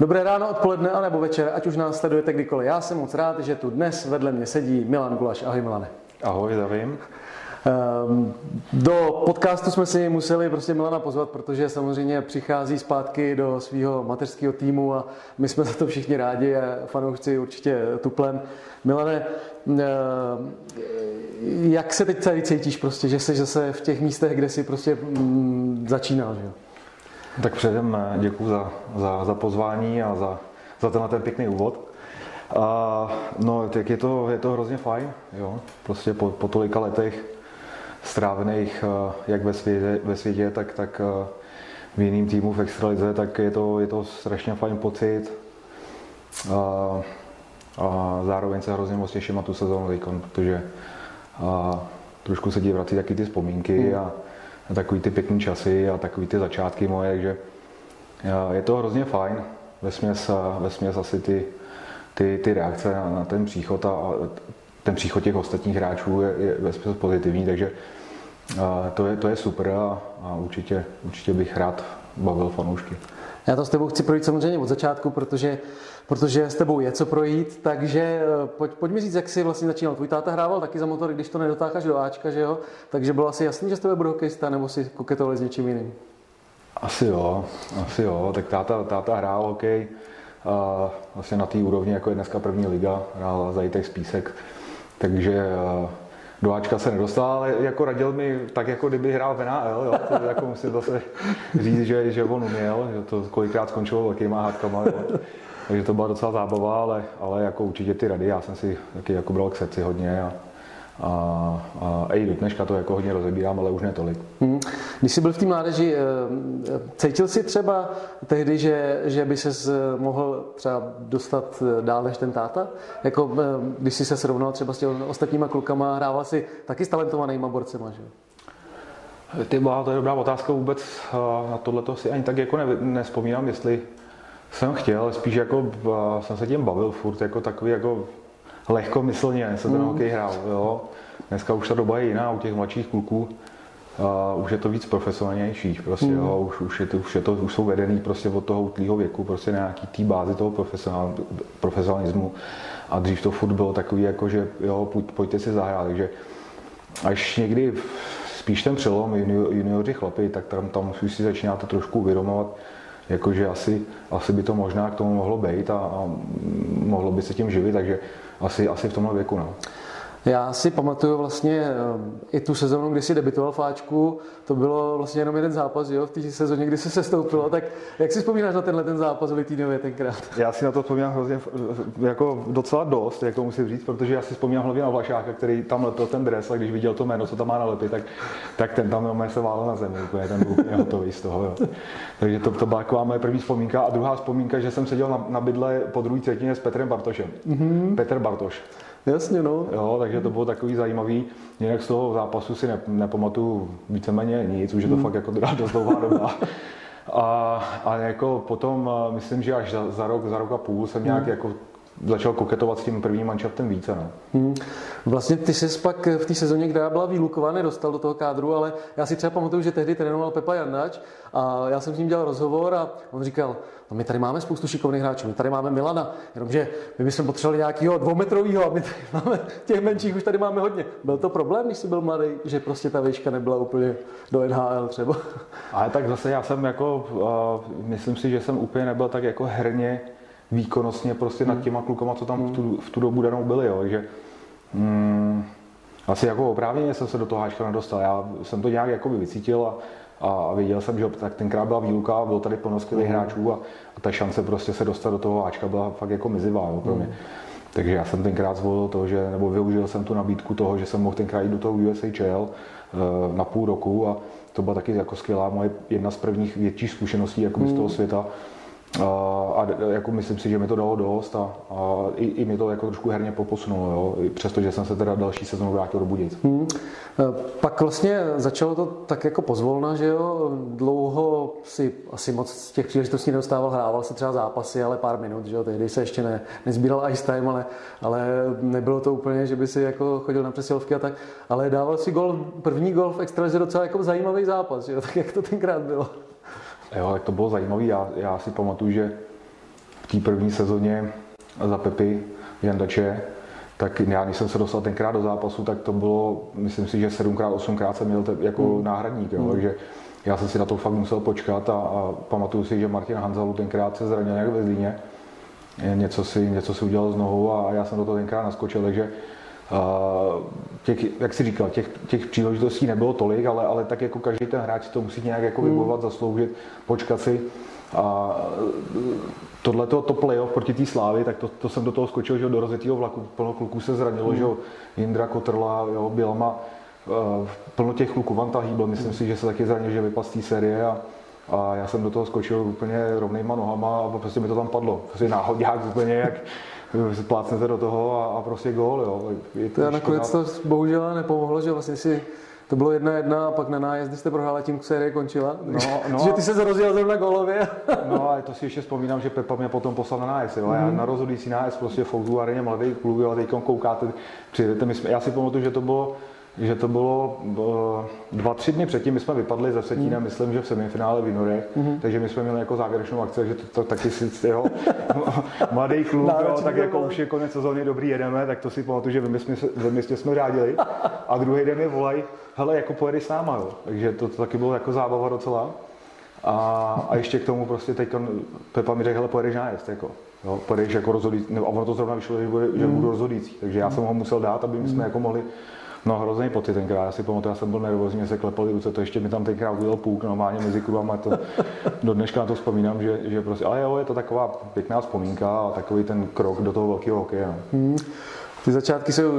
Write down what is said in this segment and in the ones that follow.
Dobré ráno, odpoledne a nebo večer, ať už nás sledujete kdykoliv. Já jsem moc rád, že tu dnes vedle mě sedí Milan Gulaš. Ahoj Milane. Ahoj, zdravím. Ehm, do podcastu jsme si museli prostě Milana pozvat, protože samozřejmě přichází zpátky do svého mateřského týmu a my jsme za to všichni rádi a fanoušci určitě tuplem. Milane, ehm, jak se teď tady cítíš prostě, že jsi zase v těch místech, kde jsi prostě mm, začínal, že jo? Tak předem eh, děkuji za, za, za pozvání a za, za tenhle ten pěkný úvod. A, no, tak je to, je to hrozně fajn, jo. Prostě po, po tolika letech strávených eh, jak ve světě, ve světě tak, tak eh, v jiným týmu v extralize, tak je to, je to strašně fajn pocit. A, a zároveň se hrozně moc těším na tu sezónu protože a, trošku se ti vrací taky ty vzpomínky hmm. a, a takový ty pěkný časy a takový ty začátky moje, takže je to hrozně fajn. Ve směs, ve směs asi ty, ty, ty reakce na, na ten příchod a, a ten příchod těch ostatních hráčů je, je ve směs pozitivní, takže to, je, to je super a, a určitě, určitě bych rád bavil fanoušky. Já to s tebou chci projít samozřejmě od začátku, protože, protože s tebou je co projít, takže eh, pojď, pojď mi říct, jak jsi vlastně začínal. Tvůj táta hrával taky za motor, když to nedotákáš do Ačka, že jo? Takže bylo asi jasný, že z tebe bude hokejista, nebo si koketovali s něčím jiným? Asi jo, asi jo. Tak táta, táta hrál hokej a vlastně na té úrovni, jako je dneska první liga, hrál za z Písek, takže eh, do Ačka se nedostal, ale jako radil mi tak, jako kdyby hrál v NHL, jo, to jako musím zase říct, že, že on uměl, že to kolikrát skončilo velkýma hádkama, jo. takže to byla docela zábava, ale, ale jako určitě ty rady, já jsem si taky jako bral k srdci hodně a, a, a, a i do dneška to jako hodně rozebírám, ale už ne tolik. Hmm. Když jsi byl v té mládeži, eh, cítil jsi třeba tehdy, že, že by se mohl třeba dostat eh, dál než ten táta? Jako, eh, když jsi se srovnal třeba s těmi ostatníma klukama, hrával si taky s talentovanýma borcema, že? Ty byla, to je dobrá otázka vůbec, na tohle si ani tak jako ne, nespomínám, jestli jsem chtěl, spíš jako jsem se tím bavil furt, jako takový jako lehkomyslně se ten mm. hokej hrál. Jo. Dneska už ta doba je jiná u těch mladších kluků. A už je to víc profesionálnější, prostě, mm. jo, už, už, je to, už, je to, už jsou vedený prostě od toho útlýho věku, prostě nějaký tý bázi toho profesionál, profesionalismu. A dřív to furt bylo takový, jako že jo, pojďte si zahrát, takže až někdy spíš ten přelom junior, junioři chlapi, tak tam, tam už si začínáte trošku uvědomovat, jakože asi, asi by to možná k tomu mohlo být a, a mohlo by se tím živit, takže asi, asi v tomhle věku. No. Já si pamatuju vlastně eh, i tu sezónu, kdy si debitoval v Ačku, to bylo vlastně jenom jeden zápas, jo, v té sezóně, kdy se sestoupilo, tak jak si vzpomínáš na tenhle ten zápas v Litýnově tenkrát? Já si na to vzpomínám hrozně, jako docela dost, jako musím říct, protože já si vzpomínám hlavně na Vlašáka, který tam letěl ten dres a když viděl to jméno, co tam má na lepy, tak, tak ten tam se válel na zemi, úplně, ten byl úplně hotový z toho. Jo. Takže to, to byla taková moje první vzpomínka. A druhá vzpomínka, že jsem seděl na, na bydle po druhé třetině s Petrem Bartošem. Mm-hmm. Petr Bartoš. Jasně, no. Jo, takže to bylo takový zajímavý. Jinak z toho zápasu si ne, nepamatuju víceméně nic, už je to hmm. fakt jako dost dlouhá doba. A, a jako potom, myslím, že až za, za, rok, za rok a půl jsem nějak hmm. jako začal koketovat s tím prvním manšaftem více. No. Hmm. Vlastně ty jsi pak v té sezóně, která byla výluková, nedostal do toho kádru, ale já si třeba pamatuju, že tehdy trénoval Pepa Jandač a já jsem s ním dělal rozhovor a on říkal, no my tady máme spoustu šikovných hráčů, my tady máme Milana, jenomže my bychom potřebovali nějakého dvoumetrového a my tady máme těch menších, už tady máme hodně. Byl to problém, když jsi byl mladý, že prostě ta výška nebyla úplně do NHL třeba? Ale tak zase já jsem jako, uh, myslím si, že jsem úplně nebyl tak jako herně výkonnostně prostě hmm. nad těma klukama, co tam v tu, v tu dobu danou byli. Jo. Takže, mm, asi jako oprávněně jsem se do toho háčka nedostal. Já jsem to nějak jako vycítil a, a viděl jsem, že tak tenkrát byla výluka, byl tady plno skvělých mm. hráčů a, a, ta šance prostě se dostat do toho háčka byla fakt jako mizivá jo, pro mě. Mm. Takže já jsem tenkrát zvolil to, že, nebo využil jsem tu nabídku toho, že jsem mohl tenkrát jít do toho USHL uh, na půl roku a to byla taky jako skvělá moje jedna z prvních větších zkušeností jako mm. z toho světa a jako myslím si, že mi to dalo dost a, a i, i mi to jako trošku herně poposunulo, jo, přestože jsem se teda další sezónu vrátil do Budějic. Hmm. E, pak vlastně začalo to tak jako pozvolna, že jo, dlouho si asi moc těch příležitostí nedostával, hrával se třeba zápasy, ale pár minut, že jo, tehdy se ještě ne, nezbíral ice time, ale, ale nebylo to úplně, že by si jako chodil na přesilovky a tak, ale dával si gol, první gol v extralize docela jako zajímavý zápas, že jo, tak jak to tenkrát bylo. Jo, tak to bylo zajímavé. Já, já si pamatuju, že v té první sezóně za Pepy Jandače, tak já, když jsem se dostal tenkrát do zápasu, tak to bylo, myslím si, že sedmkrát, osmkrát jsem měl jako hmm. náhradník, jo, hmm. takže já jsem si na to fakt musel počkat a, a pamatuju si, že Martin Hanzalu tenkrát se zranil nějak ve Zlíně, něco si, něco si udělal z nohou a já jsem do toho tenkrát naskočil, takže těch, jak si říkal, těch, těch příležitostí nebylo tolik, ale, ale tak jako každý ten hráč to musí nějak jako hmm. vybojovat, zasloužit, počkat si. A tohle to playoff proti té slávy, tak to, to, jsem do toho skočil, že do rozjetého vlaku, plno kluků se zranilo, hmm. že Jindra Kotrla, jo, Bělma, plno těch kluků, Vanta hýbl, myslím si, že se taky zranil, že vypadl z té série a, a já jsem do toho skočil úplně rovnýma nohama a prostě mi to tam padlo. Prostě náhodňák úplně jak, plácnete do toho a, a prostě gól. Jo. Je to, to nakonec to bohužel nepomohlo, že vlastně si to bylo jedna jedna a pak na nájezdy jste prohráli tím série končila. No, no, že ty se zrozil zrovna golově. no a to si ještě vzpomínám, že Pepa mě potom poslal na nájezd. Jo. Já mhm. na rozhodující nájezd prostě v Foutu areně mladý klub, a teď koukáte, přijedete. My jsme, já si pamatuju, že to bylo že to bylo eh, dva, tři dny předtím, my jsme vypadli ze Vsetína, mm. myslím, že v semifinále v Jinorech, mm. takže my jsme měli jako závěrečnou akci, že to, to taky si, jo, mladý klub, jo, tak jako už je konec sezóny, dobrý jedeme, tak to si pamatuju, že ve městě, ve městě jsme řádili a druhý den mi volají, hele, jako pojedeš s náma, jo. takže to, to taky bylo jako zábava docela. A, a ještě k tomu prostě teď Pepa mi řekl, hele, pojedeš nájezd, jako. Jo, pojedeš jako rozhodující, a ono to zrovna vyšlo, že, bude, že mm. budu rozhodující, takže já jsem ho musel dát, aby my jsme mm. jako mohli No hrozný pocit tenkrát, já si pamatuju, já jsem byl nervózní, mě se klepaly ruce, to ještě mi tam tenkrát udělal půl normálně mezi klubama, to do dneška na to vzpomínám, že, že prostě, ale jo, je to taková pěkná vzpomínka a takový ten krok do toho velkého hokeje. No. Hmm. Ty začátky jsou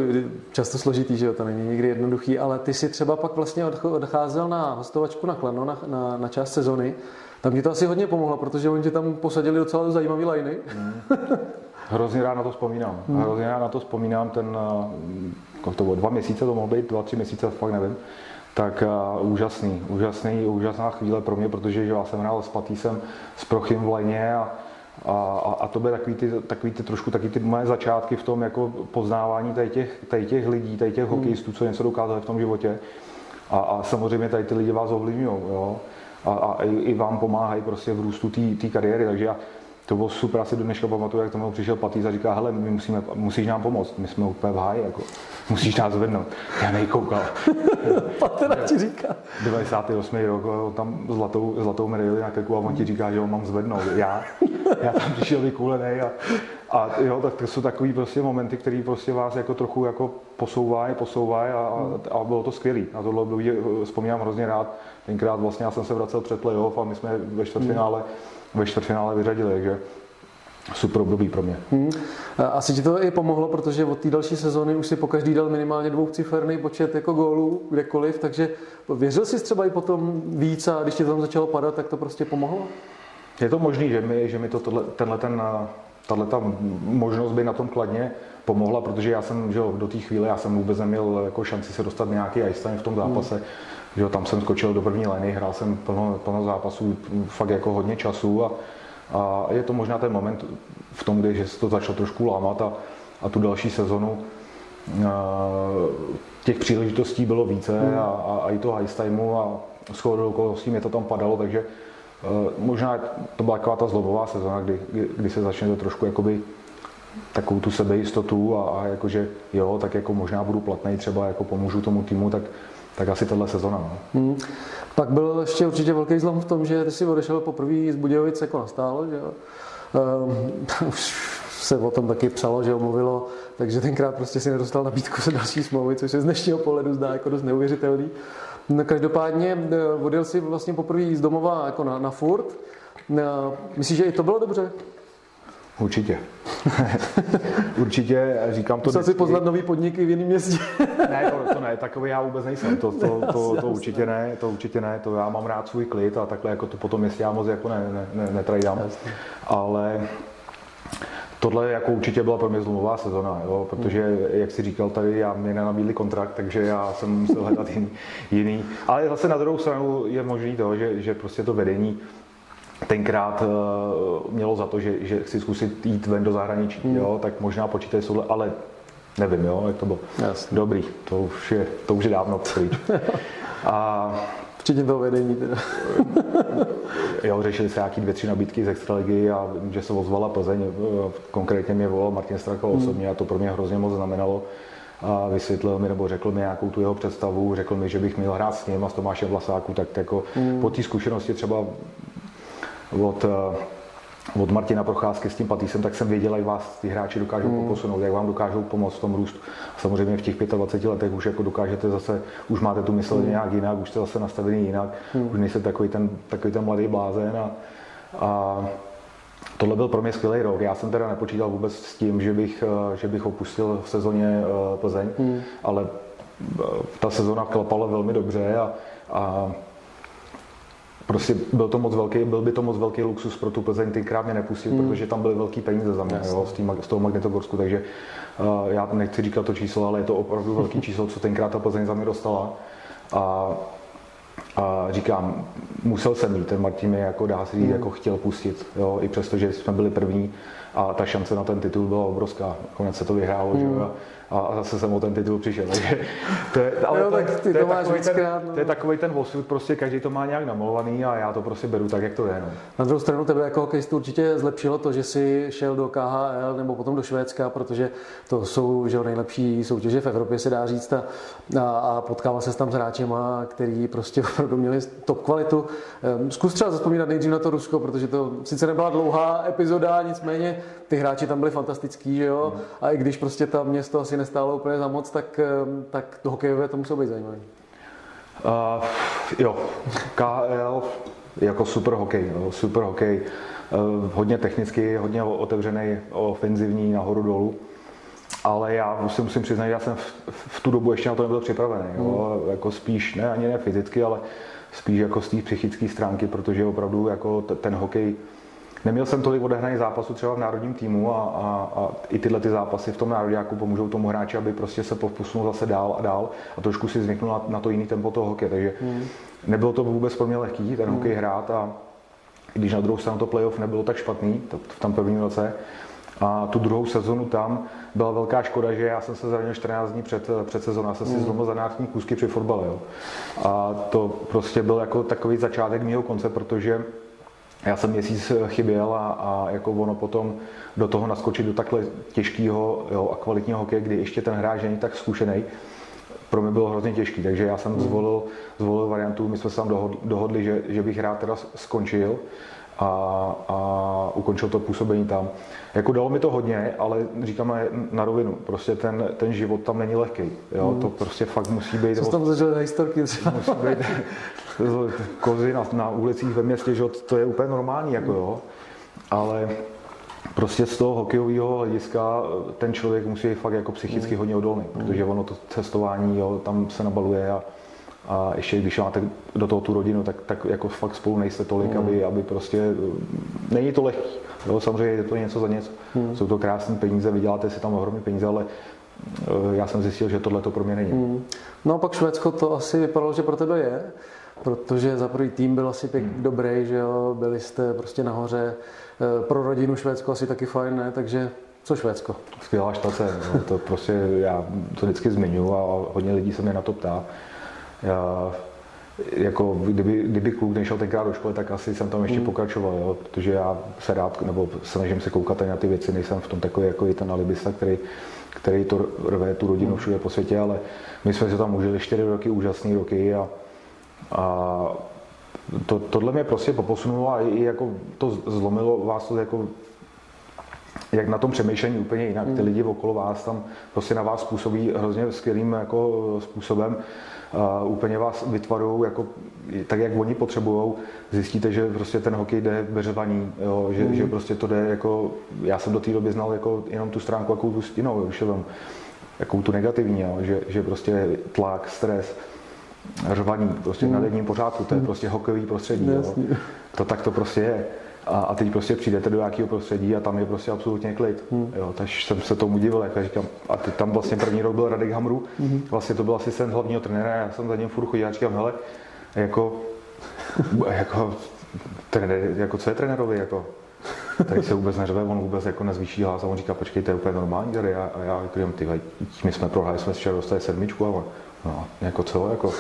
často složitý, že jo, to není nikdy jednoduchý, ale ty si třeba pak vlastně odcházel na hostovačku na Klano na, na, na část sezony. Tam ti to asi hodně pomohlo, protože oni tě tam posadili docela zajímavý liny. Hmm. Hrozně rád na to vzpomínám. Hmm. Hrozně rád na to vzpomínám ten kolik to bylo, dva měsíce to mohlo být, dva, tři měsíce, fakt nevím. Tak uh, úžasný, úžasný, úžasná chvíle pro mě, protože že já jsem hrál s Patýsem, s Prochym v Lajně a, a, a to byly takový ty, takový ty trošku taky ty moje začátky v tom jako poznávání tady těch, tady těch lidí, tady těch hmm. hokejistů, co něco dokázali v tom životě. A, a samozřejmě tady ty lidi vás ovlivňují, jo. A, a i, i, vám pomáhají prostě v růstu té kariéry, takže já, to bylo super, asi do dneška pamatuju, jak tomu přišel Patýs a říká, hele, my musíme, musíš nám pomoct, my jsme úplně v háji, jako, musíš nás zvednout. Já nejkoukal. Patera ti říká. 98. rok, on tam zlatou, zlatou medaili na krku a on ti říká, že ho mám zvednout. Já, já tam přišel vykulený a, a jo, tak to jsou takový prostě momenty, které prostě vás jako trochu jako posouvají, posouvají a, a, bylo to skvělý. Na tohle období vzpomínám hrozně rád. Tenkrát vlastně já jsem se vracel před playoff a my jsme ve čtvrtfinále hmm ve čtvrtfinále vyřadili, takže super období pro mě. Hmm. Asi ti to i pomohlo, protože od té další sezóny už si po každý dal minimálně dvouciferný počet jako gólů kdekoliv, takže věřil jsi třeba i potom víc a když ti to tam začalo padat, tak to prostě pomohlo? Je to možný, že mi, že mi to tohle, tenhle ten, tahle ta možnost by na tom kladně pomohla, protože já jsem že do té chvíle já jsem vůbec neměl jako šanci se dostat nějaký ice time v tom zápase. Hmm. Že tam jsem skočil do první liny, hrál jsem plno, plno zápasů, fakt jako hodně času a, a je to možná ten moment v tom, kdy se to začalo trošku lámat a, a tu další sezonu těch příležitostí bylo více hmm. a, a, a i toho ice timeu a shodou okolností mě to tam padalo, takže možná to byla taková ta zlobová sezona, kdy, kdy se začne to trošku jakoby takovou tu sebejistotu a, a jakože jo, tak jako možná budu platný, třeba jako pomůžu tomu týmu, tak tak asi tahle sezona. No. Hmm. Pak byl ještě určitě velký zlom v tom, že si odešel poprvé z Budějovic jako nastálo, že? Um, už se o tom taky psalo, že omluvilo, takže tenkrát prostě si nedostal nabídku se další smlouvy, což se z dnešního pohledu zdá jako dost neuvěřitelný. No, každopádně eh, odjel si vlastně poprvé z domova jako na, na furt. Eh, myslíš, že i to bylo dobře? Určitě. Určitě, říkám to... Musel si poznat nový podniky v jiném městě. ne, to, to ne, takový já vůbec nejsem, to, to, to, to, to určitě ne, to určitě ne, to já mám rád svůj klid a takhle jako to potom městě já moc jako ne, ne, ne, netrajdám. Ale Tohle jako určitě byla pro mě zlomová sezona, jo, protože, jak si říkal tady, já mě nenabídli kontrakt, takže já jsem musel hledat jiný, jiný. Ale zase na druhou stranu je možný to, že, že prostě to vedení tenkrát uh, mělo za to, že, že chci zkusit jít ven do zahraničí, hmm. jo, tak možná počítají souhle, ale nevím, jo, jak to bylo. Jasně. Dobrý, to už je, to už je dávno pryč. A Včetně toho vedení teda. jo, řešili se nějaký dvě, tři nabídky z extraligy a že se ozvala Plzeň. Konkrétně mě volal Martin Straka hmm. osobně a to pro mě hrozně moc znamenalo a vysvětlil mi nebo řekl mi nějakou tu jeho představu, řekl mi, že bych měl hrát s ním a s Tomášem Vlasáku, tak jako hmm. po té zkušenosti třeba od od Martina Procházky s tím Patýsem, tak jsem věděl, jak vás ty hráči dokážou hmm. posunout, jak vám dokážou pomoct v tom růstu. Samozřejmě v těch 25 letech už jako dokážete zase, už máte tu mysl hmm. nějak jinak, už jste zase nastavený jinak, hmm. už nejste takový ten, takový ten mladý blázen a, a Tohle byl pro mě skvělý rok. Já jsem teda nepočítal vůbec s tím, že bych, eh, že bych opustil v sezóně eh, Plzeň, hmm. ale eh, ta sezóna klapala velmi dobře a, a prostě byl to moc velký, byl by to moc velký luxus pro tu Plzeň, tenkrát mě nepustil, hmm. protože tam byly velký peníze za mě jo, z, tý, z toho Magnetogorsku, takže uh, já nechci říkat to číslo, ale je to opravdu velký číslo, co tenkrát ta Plzeň za mě dostala. A, a říkám, musel jsem mít, ten Martin mě jako dá se říct, hmm. jako chtěl pustit, jo, i přesto, že jsme byli první a ta šance na ten titul byla obrovská. Konec se to vyhrálo, hmm. že jo, hmm a zase jsem o ten titul přišel. Takže to je, ale jo, to, tak ty to, je takový ten, no. to je takový ten osud, prostě každý to má nějak namolovaný a já to prostě beru tak, jak to je. No. Na druhou stranu tebe jako hokejistu určitě zlepšilo to, že jsi šel do KHL nebo potom do Švédska, protože to jsou že nejlepší soutěže v Evropě, se dá říct, a, a potkával se tam s hráčema, který prostě opravdu měli top kvalitu. Ehm, zkus třeba zapomínat nejdřív na to Rusko, protože to sice nebyla dlouhá epizoda, nicméně ty hráči tam byli fantastický, že jo? Mm. A i když prostě tam město asi nestálo úplně za moc, tak, tak to hokejové to muselo být zajímavé. Uh, jo, KL jako super hokej, super hokej, uh, hodně technicky, hodně otevřený, ofenzivní, nahoru dolů. Ale já si musím přiznat, že já jsem v, v tu dobu ještě na to nebyl připravený. Jo? Mm. Jako spíš, ne ani ne fyzicky, ale spíš jako z té psychické stránky, protože opravdu jako ten hokej Neměl jsem tolik odehraných zápasů třeba v národním týmu a, a, a i tyhle ty zápasy v tom národňáku pomůžou tomu hráči, aby prostě se posunul zase dál a dál a trošku si zvyknul na, na to jiný tempo toho hokeje. Takže hmm. nebylo to vůbec pro mě lehký ten hmm. hokej hrát a když na druhou stranu to playoff nebylo tak špatný v tom prvním roce, a tu druhou sezonu tam byla velká škoda, že já jsem se zranil 14 dní před, před sezónou, já jsem si hmm. zlomil zanátní kusky při fotbale. Jo. A to prostě byl jako takový začátek mého konce, protože já jsem měsíc chyběl a, a jako ono potom do toho naskočit do takhle těžkého jo, a kvalitního hokeje, kdy ještě ten hráč není tak zkušený, pro mě bylo hrozně těžký, takže já jsem hmm. zvolil, zvolil variantu, my jsme se tam dohodli, dohodli že, že bych rád teda skončil a, a ukončil to působení tam. Jako dalo mi to hodně, ale říkám na rovinu, prostě ten, ten život tam není lehký. Jo? Hmm. To prostě fakt musí být... Co jsi tam zažil historky třeba? Musí být kozy na, na ulicích ve městě, že to je úplně normální, jako jo. Ale prostě z toho hokejového hlediska ten člověk musí být fakt jako psychicky hmm. hodně odolný, protože ono to cestování, jo, tam se nabaluje a, a ještě když máte do toho tu rodinu, tak, tak jako fakt spolu nejste tolik, mm. aby, aby prostě, není to lehký. Jo, samozřejmě je to něco za něco. Mm. Jsou to krásné peníze, vyděláte si tam ohromné peníze, ale eh, já jsem zjistil, že tohle to pro mě není. Mm. No a pak Švédsko to asi vypadalo, že pro tebe je, protože za první tým byl asi pěkně mm. dobrý, že jo, byli jste prostě nahoře. Eh, pro rodinu Švédsko asi taky fajn, ne? Takže co Švédsko? Skvělá štace, no, to prostě já to vždycky zmiňu a hodně lidí se mě na to ptá. Já, jako kdyby, kdyby kluk nešel tenkrát do školy, tak asi jsem tam ještě hmm. pokračoval, jo, protože já se rád, nebo snažím se koukat na ty věci, nejsem v tom takový jako i ten alibista, který, který to rve tu rodinu hmm. všude po světě, ale my jsme si tam užili čtyři roky, úžasné roky a, a to, tohle mě prostě poposunulo a i jako to zlomilo vás to jako jak na tom přemýšlení úplně jinak. Ty hmm. lidi okolo vás tam prostě na vás působí hrozně skvělým jako způsobem uh, úplně vás vytvarují jako, tak, jak oni potřebují. Zjistíte, že prostě ten hokej jde beřevaní, jo, že, mm. že prostě to jde jako, já jsem do té doby znal jako jenom tu stránku, jakou tu stínou, už jenom, jakou tu negativní, jo, že, že prostě tlak, stres, řvaní, prostě mm. na denním pořádku, to je mm. prostě hokejový prostředí. Jo. To tak to prostě je. A, a teď prostě přijdete do nějakého prostředí a tam je prostě absolutně klid. Hmm. Jo, takže jsem se tomu divil, jak říkám, a teď tam vlastně první rok byl Radek Hamru, hmm. vlastně to byl asistent hlavního trenéra, já jsem za ním furt chodil a říkám, hele, jako, jako, trenér, jako co je trenérovi, jako, tady se vůbec neřve, on vůbec jako nezvýší hlas a on říká, počkej, to je úplně normální tady a, a já říkám, ty, my jsme prohráli, jsme včera dostali sedmičku a on, no, jako co, jako,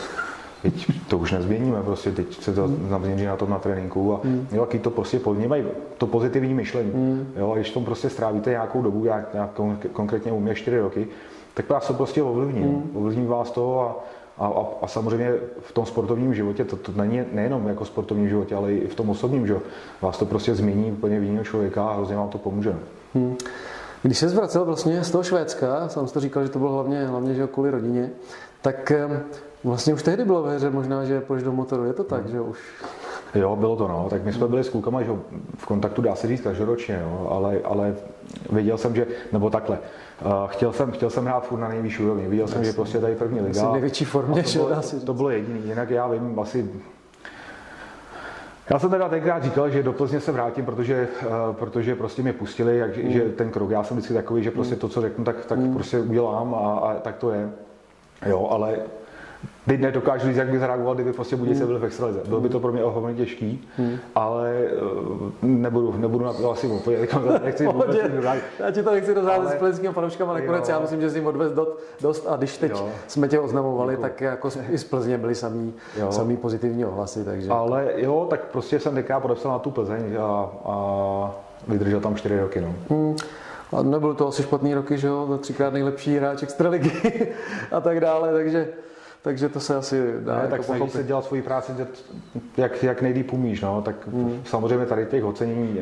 teď to už nezměníme, prostě teď se to zaměří na to na tréninku a mm. jo, to prostě vnímají to pozitivní myšlení. Mm. Jo, a když tom prostě strávíte nějakou dobu, jak, jak konkrétně u mě 4 roky, tak vás to prostě ovlivní. Mm. Ovlivní vás to a, a, a, a samozřejmě v tom sportovním životě, to, to není nejenom jako sportovním životě, ale i v tom osobním, že vás to prostě změní úplně v jiného člověka a hrozně vám to pomůže. Mm. Když se zvracel vlastně z toho Švédska, sám jsi to říkal, že to bylo hlavně, hlavně že kvůli rodině, tak vlastně už tehdy bylo ve hře možná, že půjdeš do motoru, je to tak, hmm. že už? Jo, bylo to no, tak my jsme byli s klukama že v kontaktu, dá se říct, každoročně, jo, ale, ale věděl jsem, že, nebo takhle, uh, chtěl, jsem, chtěl jsem hrát furt na nejvyšší úrovni, viděl jsem, že prostě tady první liga. Asi největší formě, to, bylo, to bylo jediný, jinak já vím, asi já jsem teda tenkrát říkal, že do Plzně se vrátím, protože, uh, protože prostě mě pustili, jak, mm. že ten krok, já jsem vždycky takový, že prostě to, co řeknu, tak, tak mm. prostě udělám a, a tak to je. Jo, ale Teď nedokážu říct, jak bych zareagoval, kdyby prostě Budějce hmm. byli v extralize. Bylo by to pro mě ohromně těžký, hmm. ale uh, nebudu, nebudu na to asi odpovědět. Nechci já ti to nechci rozházet ale... s plzeňskými fanouškama nakonec. Já myslím, že s ním odvez dost a když teď jo. jsme tě oznamovali, tak jako i z Plzně byli samý, samý pozitivní ohlasy. Takže... Ale jo, tak prostě jsem teďka podepsal na tu Plzeň a, a vydržel tam čtyři roky. No. Hmm. A nebyl to asi špatný roky, že jo, třikrát nejlepší hráč extraligy a tak dále, takže takže to se asi dá ne, jako tak pochopit. se dělat svoji práci, jak, jak nejlíp umíš, no, tak hmm. samozřejmě tady těch ocenění,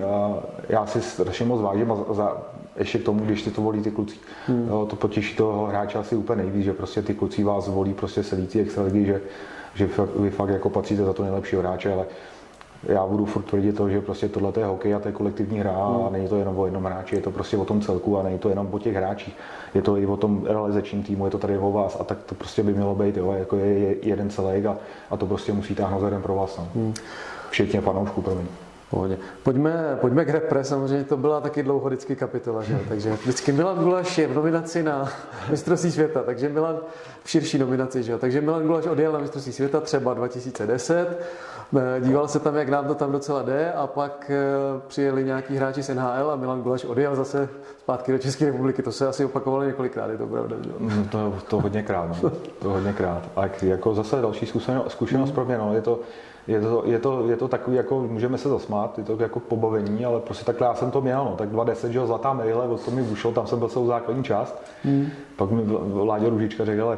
já si strašně moc vážím a za, ještě k tomu, když si to volí ty kluci, hmm. jo, to potěší toho hráče asi úplně nejvíc, že prostě ty kluci vás volí prostě selící extraligy, že, že vy fakt jako patříte za to nejlepšího hráče, ale já budu furt tvrdit to, že prostě tohle je hokej a to je kolektivní hra hmm. a není to jenom o jednom hráči, je to prostě o tom celku a není to jenom o těch hráčích. Je to i o tom realizačním týmu, je to tady o vás a tak to prostě by mělo být, jo, jako je, je jeden celek a, a to prostě musí táhnout jeden pro vás. No. Hmm. Včetně fanoušků, pro mě. Pohodě. Pojďme, pojďme k repre, samozřejmě to byla taky dlouho vždycky kapitola, že? takže vždycky Milan Gulaš je v nominaci na mistrovství světa, takže Milan v širší nominaci, že? takže Milan Gulaš odjel na mistrovství světa třeba 2010, eh, díval se tam, jak nám to tam docela jde a pak eh, přijeli nějaký hráči z NHL a Milan Gulaš odjel zase zpátky do České republiky, to se asi opakovalo několikrát, je to pravda, že? Mm, to, to hodněkrát, no. to hodněkrát. A jako zase další zkušenost, zkušenost pro mě, no, je to, je to, je to, je to takový, jako můžeme se zasmát, je to jako pobavení, ale prostě takhle já jsem to měl, no. tak 20, že jo, zlatá medaile, od toho mi ušel, tam jsem byl celou základní část. Hmm. Pak mi Vláďo Růžička řekl, ale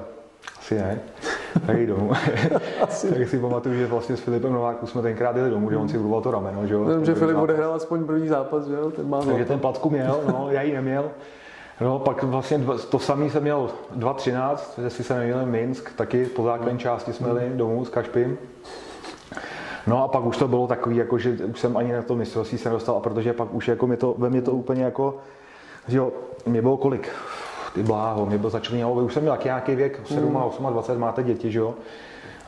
asi ne, tak jdi domů. tak si pamatuju, že vlastně s Filipem Nováku jsme tenkrát jeli domů, že on si urval to rameno, že jo. Vím, že Filip odehrál aspoň první zápas, že jo, ten má Takže ten placku měl, no, já ji neměl. No, pak vlastně to samý jsem měl 2.13, jestli se neměl Minsk, taky po základní části jsme jeli domů s Kašpím. No a pak už to bylo takový, jako, že už jsem ani na to mistrovství se nedostal, a protože pak už jako mě to, ve mě to úplně jako, že jo, mě bylo kolik, ty bláho, mě bylo začínalo, už jsem měl nějaký věk, 7 a 8 a 20, máte děti, že jo,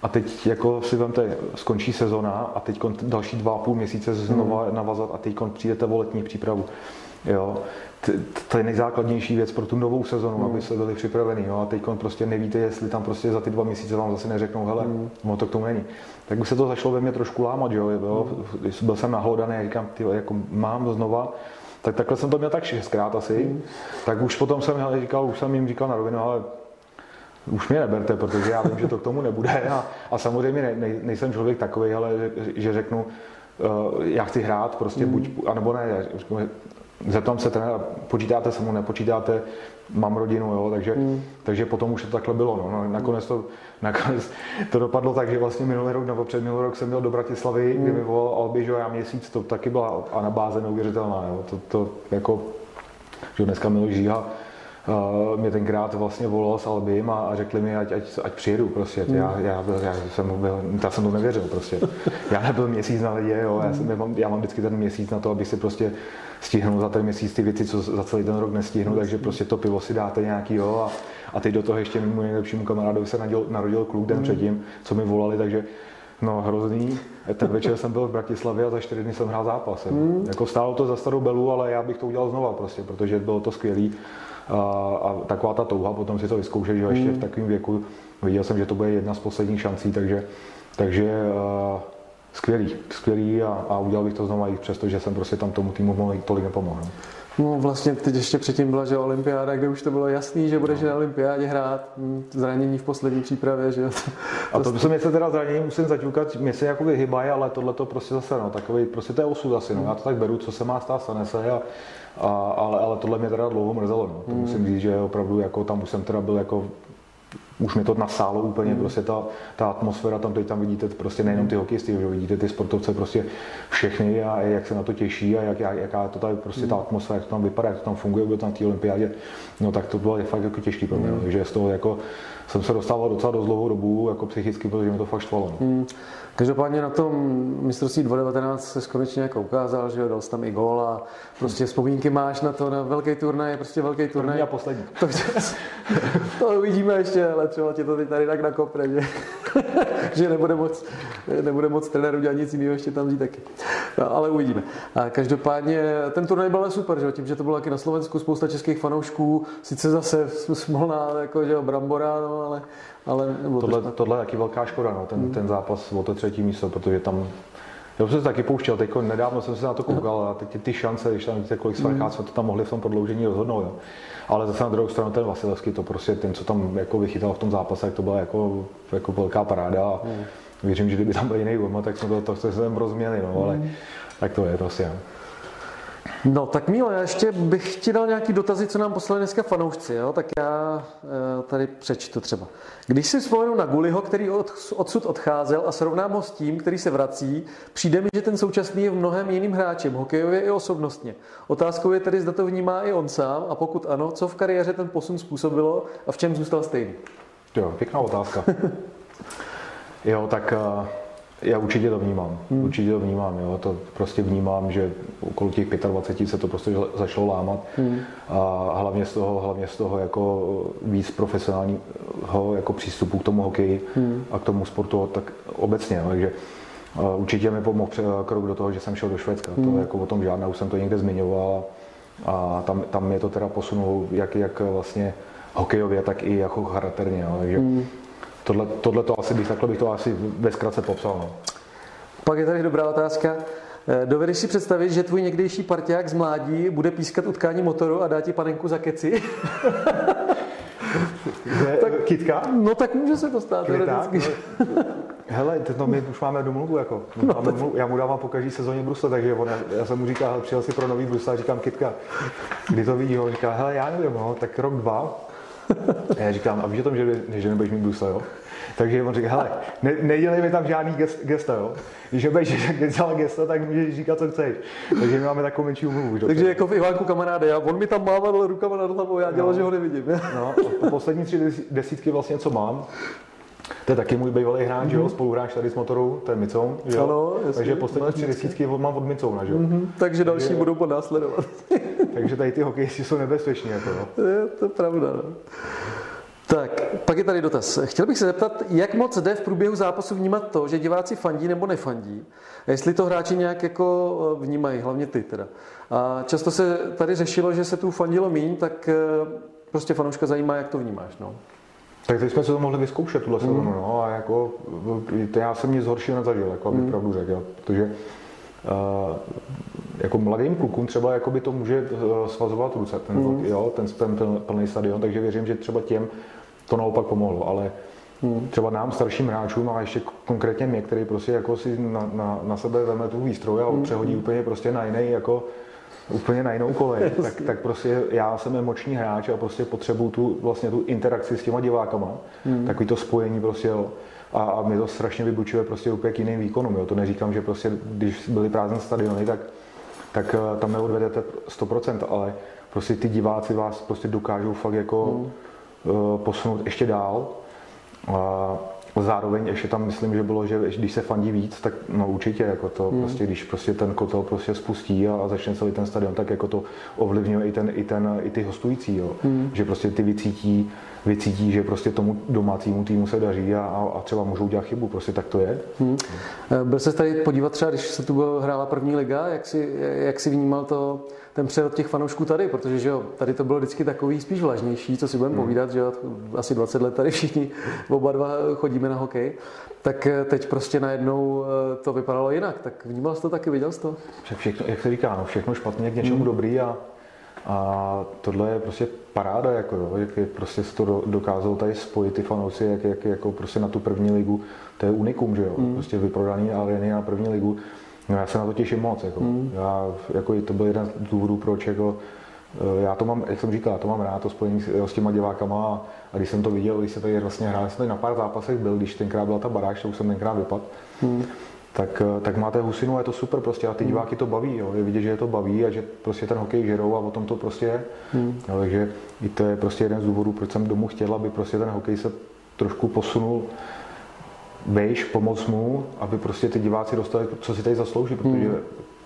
a teď jako si vemte, skončí sezona a teď další dva a půl měsíce znova hmm. navazat a teď přijdete o letní přípravu. Jo. To je nejzákladnější věc pro tu novou sezonu, hmm. aby se byli připraveni. Jo. A teď prostě nevíte, jestli tam prostě za ty dva měsíce vám zase neřeknou, hele, hmm. no to k tomu není. Tak by se to zašlo ve mně trošku lámat, jo. jo. Hmm. Byl jsem nahlodaný, říkám, ty, jako mám znova, tak takhle jsem to měl tak šestkrát asi. Hmm. Tak už potom jsem říkal, už jsem jim říkal na rovinu, ale už mě neberte, protože já vím, že to k tomu nebude. A, a samozřejmě ne, ne, nejsem člověk takový, ale že, že řeknu, uh, já chci hrát, prostě mm. buď, anebo ne. Zeptám se trenéra, počítáte se mu, nepočítáte, mám rodinu, jo, takže, mm. takže potom už to takhle bylo. No. no nakonec, to, nakonec to dopadlo tak, že vlastně minulý rok nebo před minulý rok jsem měl do Bratislavy, mm. kdy mi volal Albi, že já měsíc, to taky byla anabáze neuvěřitelná. Jo. To, to jako, že dneska Miloš Žíha uh, mě tenkrát vlastně volal s Albím a, a řekli mi, ať, ať, ať přijedu prostě. Mm. Já, já, byl, já, jsem byl, já jsem to nevěřil prostě. Já nebyl měsíc na ledě, jo, já, jsem, já, mám, já mám vždycky ten měsíc na to, abych si prostě stihnul za ten měsíc ty věci, co za celý ten rok nestihnu, takže prostě to pivo si dáte nějaký, jo, a, a teď do toho ještě mému nejlepšímu kamarádovi se narodil, narodil kluk den mm. předtím, co mi volali, takže No hrozný. Ten večer jsem byl v Bratislavě a za čtyři dny jsem hrál zápas. Mm. Jako stálo to za starou belu, ale já bych to udělal znova prostě, protože bylo to skvělý a, a taková ta touha potom si to vyzkoušet, že ještě v hmm. takovém věku viděl jsem, že to bude jedna z posledních šancí, takže, takže uh, skvělý, skvělý a, a udělal bych to znovu i přesto, že jsem prostě tam tomu týmu tolik nepomohl. No. Vlastně teď ještě předtím byla, že olympiáda, kde už to bylo jasný, že budeš no. na olympiádě hrát, hm, zranění v poslední přípravě, že A to, to se mi se teda zranění musím zaťukat, mě se jako vyhybají, ale tohle to prostě zase, no, takový, prostě to je osud asi, no, já to tak beru, co se má stát, stane se a, a ale, ale tohle mě teda dlouho mrzelo, no. to hmm. musím říct, že opravdu jako tam už jsem teda byl jako už mi to nasálo úplně, mm. prostě ta, ta atmosféra tam, teď tam vidíte prostě nejenom ty hokejisty, že vidíte ty sportovce prostě všechny a jak se na to těší a jak, jak, jaká to tady prostě ta atmosféra, jak to tam vypadá, jak to tam funguje, bylo tam na té olympiádě, no tak to bylo fakt jako těžký pro mě, mm. že z toho jako jsem se dostával docela dost dlouhou dobu jako psychicky, protože mi to fakt štvalo. No. Mm. Každopádně na tom mistrovství 2019 se konečně jako ukázal, že dal jsi tam i gól a prostě vzpomínky máš na to, na velký turnaj, prostě velký turnaj. První a poslední. To, to uvidíme ještě, ale třeba tě to teď tady tak nakopne, že, že nebude moc, nebude moc trenér udělat nic jiného, ještě tam vzít taky. No, ale uvidíme. A každopádně ten turnaj byl super, že? tím, že to bylo taky na Slovensku, spousta českých fanoušků, sice zase smolná, jako, že Brambora, no, ale ale tohle, to tohle je taky velká škoda, no, ten, hmm. ten zápas o to třetí místo, protože tam já jsem se taky pouštěl, teď nedávno jsem se na to koukal a teď ty šance, když tam víte, kolik jsme to tam mohli v tom prodloužení rozhodnout. Jo. Ale zase na druhou stranu ten Vasilevský, to prostě ten, co tam jako vychytal v tom zápase, to byla jako, jako velká paráda. A hmm. Věřím, že kdyby tam byl jiný gol, tak jsme to, to, se tam rozměli, no, ale hmm. tak to je prostě. No. No tak Mílo, já ještě bych ti dal nějaký dotazy, co nám poslali dneska fanoušci, jo? tak já e, tady přečtu třeba. Když si vzpomenu na Guliho, který od, odsud odcházel a srovnám ho s tím, který se vrací, přijde mi, že ten současný je v mnohem jiným hráčem, hokejově i osobnostně. Otázkou je tedy, zda to vnímá i on sám a pokud ano, co v kariéře ten posun způsobilo a v čem zůstal stejný? Jo, pěkná otázka. jo, tak uh já určitě to vnímám, hmm. určitě to vnímám, jo. to prostě vnímám, že okolo těch 25 se to prostě začalo lámat hmm. a hlavně z toho, hlavně z toho jako víc profesionálního jako přístupu k tomu hokeji hmm. a k tomu sportu tak obecně, jo. takže určitě mi pomohl krok do toho, že jsem šel do Švédska, hmm. to jako o tom žádná, už jsem to někde zmiňoval a tam, tam mě to teda posunulo jak, jak vlastně hokejově, tak i jako charakterně, jo. takže hmm tohle, tohle to asi bych, takhle bych to asi ve zkratce popsal. No. Pak je tady dobrá otázka. Eh, dovedeš si představit, že tvůj někdejší parťák z mládí bude pískat utkání motoru a dá ti panenku za keci? tak, kitka? No tak může se to stát. No, hele, to my už máme domluvu, jako. No, máme domluvu, já mu dávám po každý sezóně brusle, takže on, já jsem mu říkal, přijel si pro nový brusle a říkám kitka. Kdy to vidí, on říká, hele, já nevím, no, tak rok, dva, já říkám, a víš o tom, že, že nebudeš mít brusle, jo? Takže on říká, hele, ne, nedělej mi tam žádný gest, gesta, jo? Když budeš dělat gesta, tak můžeš říkat, co chceš. Takže my máme takovou menší umluvu. Takže jako v Ivánku kamaráde, já, on mi tam mával rukama nad hlavou, já dělal, no. že ho nevidím. no, a poslední tři desítky vlastně, co mám, to je taky můj bývalý hráč, mm-hmm. spoluhráč tady s motorou, to je Micou, jo? Ano, jasný, Takže poslední tři desítky mám od Micouna, že jo? Mm-hmm, takže další takže, budou podnásledovat. takže tady ty hokejisti jsou nebezpeční, jako no. Je to pravda, no. Tak, pak je tady dotaz. Chtěl bych se zeptat, jak moc jde v průběhu zápasu vnímat to, že diváci fandí nebo nefandí? A jestli to hráči nějak jako eh, vnímají, hlavně ty teda. A často se tady řešilo, že se tu fandilo míň, tak eh, prostě fanouška zajímá, jak to vnímáš. No. Tak teď jsme se to mohli vyzkoušet tuhle mm. no, a jako, to já jsem nic horšího nezažil, jako abych mm. pravdu řekl, jo, protože uh, jako mladým klukům třeba jako by to může svazovat ruce, ten, mm. jo, ten, ten plný stadion, takže věřím, že třeba těm to naopak pomohlo, ale hmm. třeba nám, starším hráčům a ještě konkrétně mě, který prostě jako si na, na, na sebe veme tu výstroj a hmm. přehodí úplně prostě na jiný jako úplně na jinou kolej, tak, tak prostě já jsem emoční hráč a prostě potřebuju tu, vlastně tu interakci s těma divákama, hmm. takový to spojení prostě jo. A, a mi to strašně vybučuje prostě úplně k jiným výkonům, jo. To neříkám, že prostě, když byly prázdné stadiony, tak, tak eh, tam neodvedete 100%, ale prostě ty diváci vás prostě dokážou fakt jako hmm Eh, posunout ještě dál. A zároveň ještě tam myslím, že bylo, že když se fandí víc, tak no určitě, jako to hmm. prostě, když prostě ten kotel prostě spustí a, začne celý ten stadion, tak jako to ovlivňuje i, ten, i, ten, i ty hostující, jo. Hmm. že prostě ty vycítí, vycítí, že prostě tomu domácímu týmu se daří a, a třeba můžou dělat chybu, prostě tak to je. Hmm. Byl se tady podívat třeba, když se tu hrála první liga, jak si, jak si vnímal to, ten přerod těch fanoušků tady, protože že jo, tady to bylo vždycky takový spíš vlažnější, co si budeme hmm. povídat, že jo, asi 20 let tady všichni oba dva chodíme na hokej, tak eh, teď prostě najednou eh, to vypadalo jinak. Tak vnímal jsi to taky, viděl jsi to? Všechno, jak se říká, no, všechno špatně k něčemu hmm. dobrý a A tohle je prostě paráda, jako jo, jak je prostě se to dokázalo tady spojit ty fanouci, jak, jak, jako prostě na tu první ligu, to je unikum, že jo, mm. prostě vyprodaný areny na první ligu. No já se na to těším moc, jako. Mm. Já, jako to byl jeden z důvodů, proč jako, eh, já to mám, jak jsem říkal, já to mám rád, to spojení s, s těma divákama a, a, když jsem to viděl, když se tady vlastně hrál, jsem tady na pár zápasech byl, když tenkrát byla ta baráž, to už jsem tenkrát vypadl, mm tak, eh, tak máte husinu a je to super prostě a ty hmm. diváky to baví, jo. je vidět, že je to baví a že prostě ten hokej žerou a o tom to prostě je. Hmm. Jo, takže i to je prostě jeden z důvodů, proč jsem domů chtěl, aby prostě ten hokej se trošku posunul vejš, pomoc mu, aby prostě ty diváci dostali, co si tady zaslouží, protože hmm.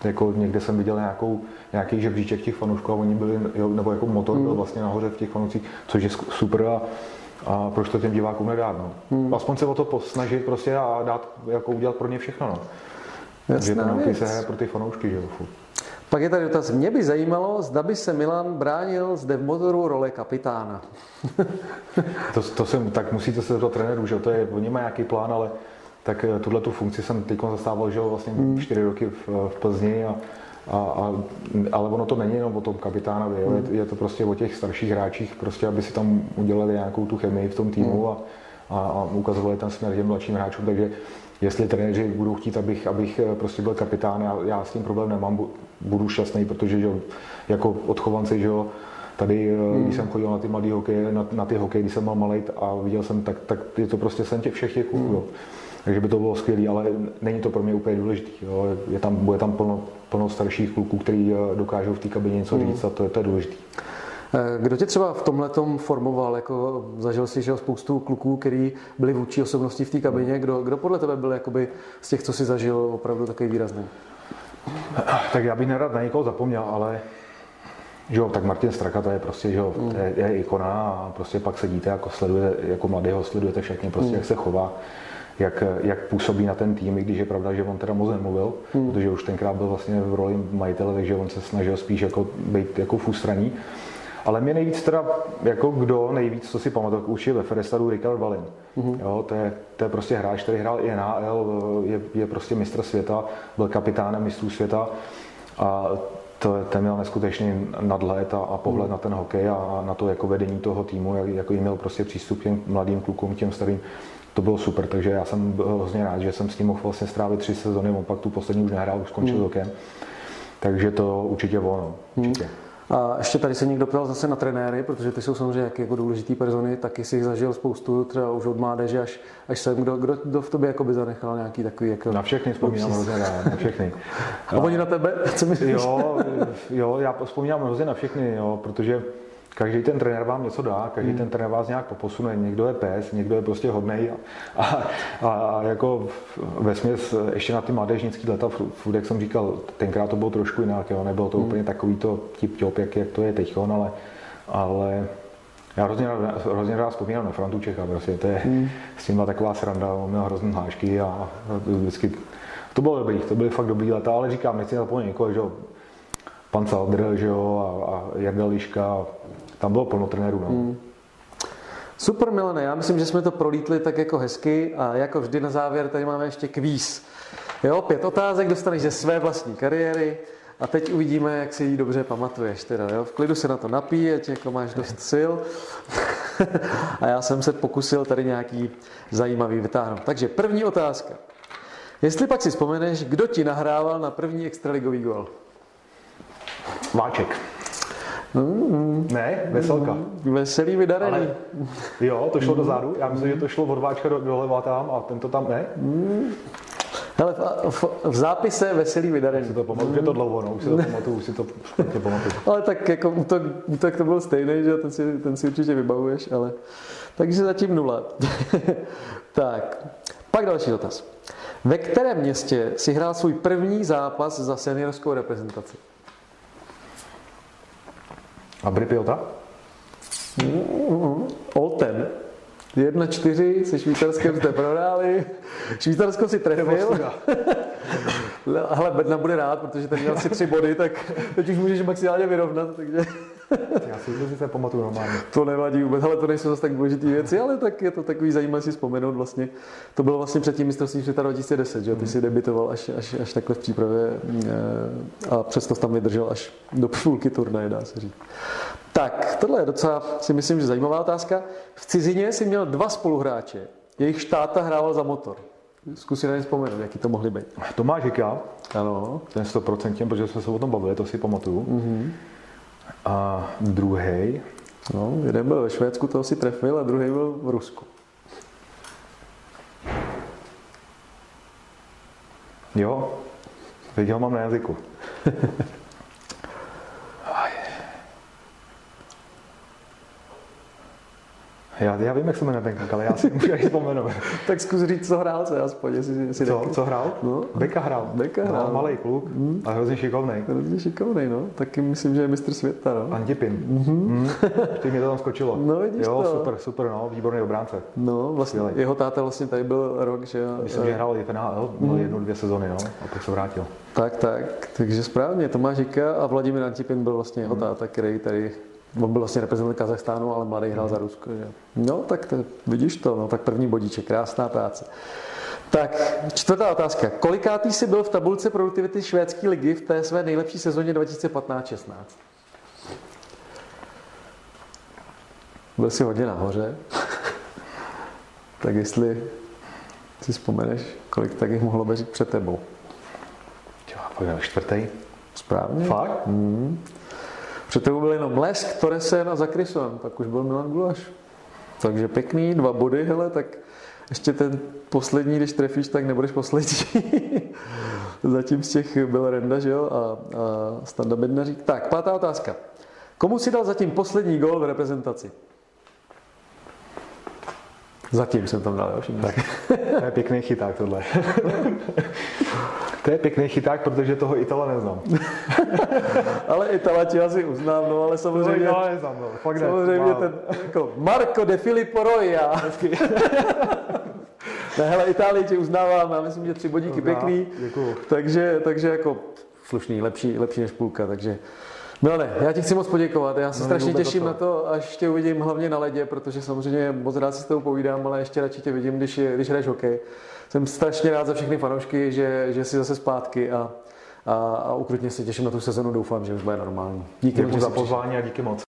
jako někde jsem viděl nějakou, nějaký žebříček těch fanoušků a oni byli, jo, nebo jako motor hmm. byl vlastně nahoře v těch fanoušcích, což je super a a proč to těm divákům nedát, no. Hmm. Aspoň se o to posnažit prostě a dát, jako udělat pro ně všechno, no. Jasná Takže ten se hraje pro ty fanoušky, že jo. Pak je tady dotaz. Mě by zajímalo, zda by se Milan bránil zde v motoru role kapitána. to, to jsem, tak musíte se to trenéru, že to je, oni mají nějaký plán, ale tak eh, tuhle tu funkci jsem teď zastával, že vlastně hmm. čtyři roky v, v Plzni a a, a, ale ono to není jenom o tom kapitánovi, jo. Je, je to prostě o těch starších hráčích, prostě, aby si tam udělali nějakou tu chemii v tom týmu hmm. a, a, a ukazovali ten směr těm mladším hráčům, takže jestli trenéři budou chtít, abych, abych eh, prostě byl kapitán, já, já s tím problém nemám, budu šťastný, protože že, jako odchovanci, že jo, Tady, eh, hmm. když jsem chodil na ty mladý hokej, na, na ty hokej, když jsem mal malý a viděl jsem, tak, tak je to prostě sen těch všech těch. Hmm. Takže by to bylo skvělé, ale není to pro mě úplně důležité. Je tam, bude tam plno, plno starších kluků, kteří eh, dokážou v té kabině něco hmm. říct a to, je, to je důležité. Eh, kdo tě třeba v tomhle formoval? Jako zažil jsi že spoustu kluků, kteří byli vůči osobnosti v té kabině. Kdo, kdo podle tebe byl jakoby z těch, co si zažil, opravdu takový výrazný? Tak já bych nerad na někoho zapomněl, ale že jo, tak Martin Straka to je prostě, že jo, mm. je, je ikona a prostě pak sedíte jako sledujete, jako mladého sledujete všechny, prostě mm. jak se chová jak, jak působí na ten tým, i když je pravda, že on teda moc nemluvil, hmm. protože už tenkrát byl vlastně v roli majitele, takže on se snažil spíš jako být jako v ústraní. Ale mě nejvíc teda, jako kdo nejvíc, co si pamatuju, učil ve Ferestadu Ricard Valin. Mm-hmm. Jo, to, je, to je prostě hráč, který hrál i NHL, je, je prostě mistr světa, byl kapitánem mistrů světa a to, ten měl neskutečný nadhled a, a pohled mm. na ten hokej a, na to jako vedení toho týmu, jak, jako měl prostě přístup k těm mladým klukům, těm starým to bylo super, takže já jsem byl hrozně rád, že jsem s ním mohl vlastně strávit tři sezony, on pak tu poslední už nehrál, už skončil hmm. rokem. Takže to určitě ono, určitě. Hmm. A ještě tady se někdo ptal zase na trenéry, protože ty jsou samozřejmě jak jako důležitý persony, taky si jich zažil spoustu, třeba už od mládeže až, až sem. Kdo, kdo, kdo v tobě jako by zanechal nějaký takový jako... Na všechny vzpomínám hrozně rád, na všechny. A oni na tebe, co myslíš? Jo, jo, já vzpomínám hrozně na všechny, jo, protože Každý ten trenér vám něco dá, každý hmm. ten trenér vás nějak poposune. Někdo je pes, někdo je prostě hodnej a, a, a jako ve směs ještě na ty mládežnický leta, furt, jak jsem říkal, tenkrát to bylo trošku jinak, jo, nebylo to hmm. úplně takový to tip top, jak, jak to je teď, ale, ale já hrozně, hrozně rád vzpomínám na Frantu Čecha, prostě to je, hmm. s ním byla taková sranda, on měl hrozný hlášky a vždycky, to bylo dobrý, to byly fakt dobrý leta, ale říkám, nechci zapomenout někoho, že jo, pan Saldr, že jo, a, a Jarda Liška, tam bylo plno trenérů. No. Hmm. Super, Milane, já myslím, že jsme to prolítli tak jako hezky a jako vždy na závěr tady máme ještě kvíz. Jo, pět otázek dostaneš ze své vlastní kariéry a teď uvidíme, jak si ji dobře pamatuješ. Teda, jo? V klidu se na to napí, ať jako máš dost sil. a já jsem se pokusil tady nějaký zajímavý vytáhnout. Takže první otázka. Jestli pak si vzpomeneš, kdo ti nahrával na první extraligový gol? Váček. Mm, ne, veselka. Mm, veselý vydarený. Ale, jo, to šlo mm. dozadu. Já myslím, že to šlo od váčka do, doleva tam a tento tam ne. Mm. Hele, v, v, v zápise veselý vydarený. Si to pamatuju, mm. je to dlouho, no, už si to pamatuju, už si to špatně pamatuju. ale tak jako útok, útok to byl stejný, že ten si, ten si určitě vybavuješ, ale takže zatím nula. tak, pak další dotaz. Ve kterém městě si hrál svůj první zápas za seniorskou reprezentaci? A Bripiota? Mm-hmm. Olten. 1-4 se Švýcarskem jste prohráli. Švýcarsko si trefil. Ale Bedna bude rád, protože ten měl si tři body, tak teď už můžeš maximálně vyrovnat. Takže... Já si vůbec se pamatuju normálně. To nevadí vůbec, ale to nejsou zase tak důležité věci, ale tak je to takový zajímavé si vzpomenout vlastně. To bylo vlastně před tím mistrovství světa 2010, že? ty si debitoval až, až, až takhle v přípravě eh, a přesto tam vydržel až do půlky turnaje, dá se říct. Tak, tohle je docela, si myslím, že zajímavá otázka. V cizině si měl dva spoluhráče, jejich štáta hrával za motor. Zkus si na ně vzpomenout, jaký to mohli být. Tomáš Hika, Ano. ten 100%, protože jsme se o tom bavili, to si pamatuju. Mhm. A druhý, No, jeden byl ve Švédsku, toho si trefil, a druhý byl v Rusku. jo, teď ho mám na jazyku. já, já vím, jak se jmenuje ten kluk, ale já si můžu ani vzpomenout. Tak zkus říct, co hrál se aspoň, jestli, jestli Co, taky- co hrál? No. Beka hrál. Beka hrál. No, malý kluk, a hrozně šikovný. Hrozně šikovný, no. Taky myslím, že je mistr světa, no. Antipin. Mm-hmm. Teď mě to tam skočilo. No, vidíš jo, to. super, super, no, výborný obránce. No, vlastně Skvělej. jeho táta vlastně tady byl rok, že jo. Myslím, že hrál i v NHL, byl jednu, dvě sezony, no, a pak se vrátil. Tak, tak, takže správně, Tomáš Hika a Vladimír Antipin byl vlastně jeho táta, který tady, on byl vlastně reprezentant Kazachstánu, ale mladý hrál za Rusko, že? No, tak to, vidíš to, no, tak první bodíček, krásná práce. Tak, čtvrtá otázka. Kolikátý jsi byl v tabulce produktivity švédské ligy v té své nejlepší sezóně 2015-16? Byl jsi hodně nahoře. tak jestli si vzpomeneš, kolik tak jich mohlo být před tebou. Jo, byl čtvrtý. Správně. Fakt? Před tebou byl jenom Lesk, Toresen a Zakrison, pak už byl Milan Gulaš. Takže pěkný, dva body, hele, tak ještě ten poslední, když trefíš, tak nebudeš poslední. Zatím z těch byl Renda, že jo, a, a Standa Bednařík. Tak, pátá otázka. Komu si dal zatím poslední gol v reprezentaci? Zatím jsem tam dal, jo, si. To je pěkný chyták tohle. to je pěkný chyták, protože toho Itala neznám. Ale Itala ti asi uznám, no, ale samozřejmě... Itala neznám, no. Fakt ne. Samozřejmě ten jako Marco de Filippo Roya. ne, hele, Itálii ti uznávám, já myslím, že tři bodíky Uznám, pěkný. děkuju. Takže, takže jako slušný, lepší, lepší než půlka, takže Milane, já ti chci moc poděkovat, já se No, strašně těším za na to. to, až tě uvidím hlavně na ledě, protože samozřejmě moc rád si s tebou povídám, ale ještě radši tě vidím, když, když hraješ hokej. Jsem strašně rád za všechny fanoušky, že, že jsi zase zpátky a, a, a ukrutně se těším na tu sezonu, doufám, že už bude normální. Díky, že za pozvání a díky moc.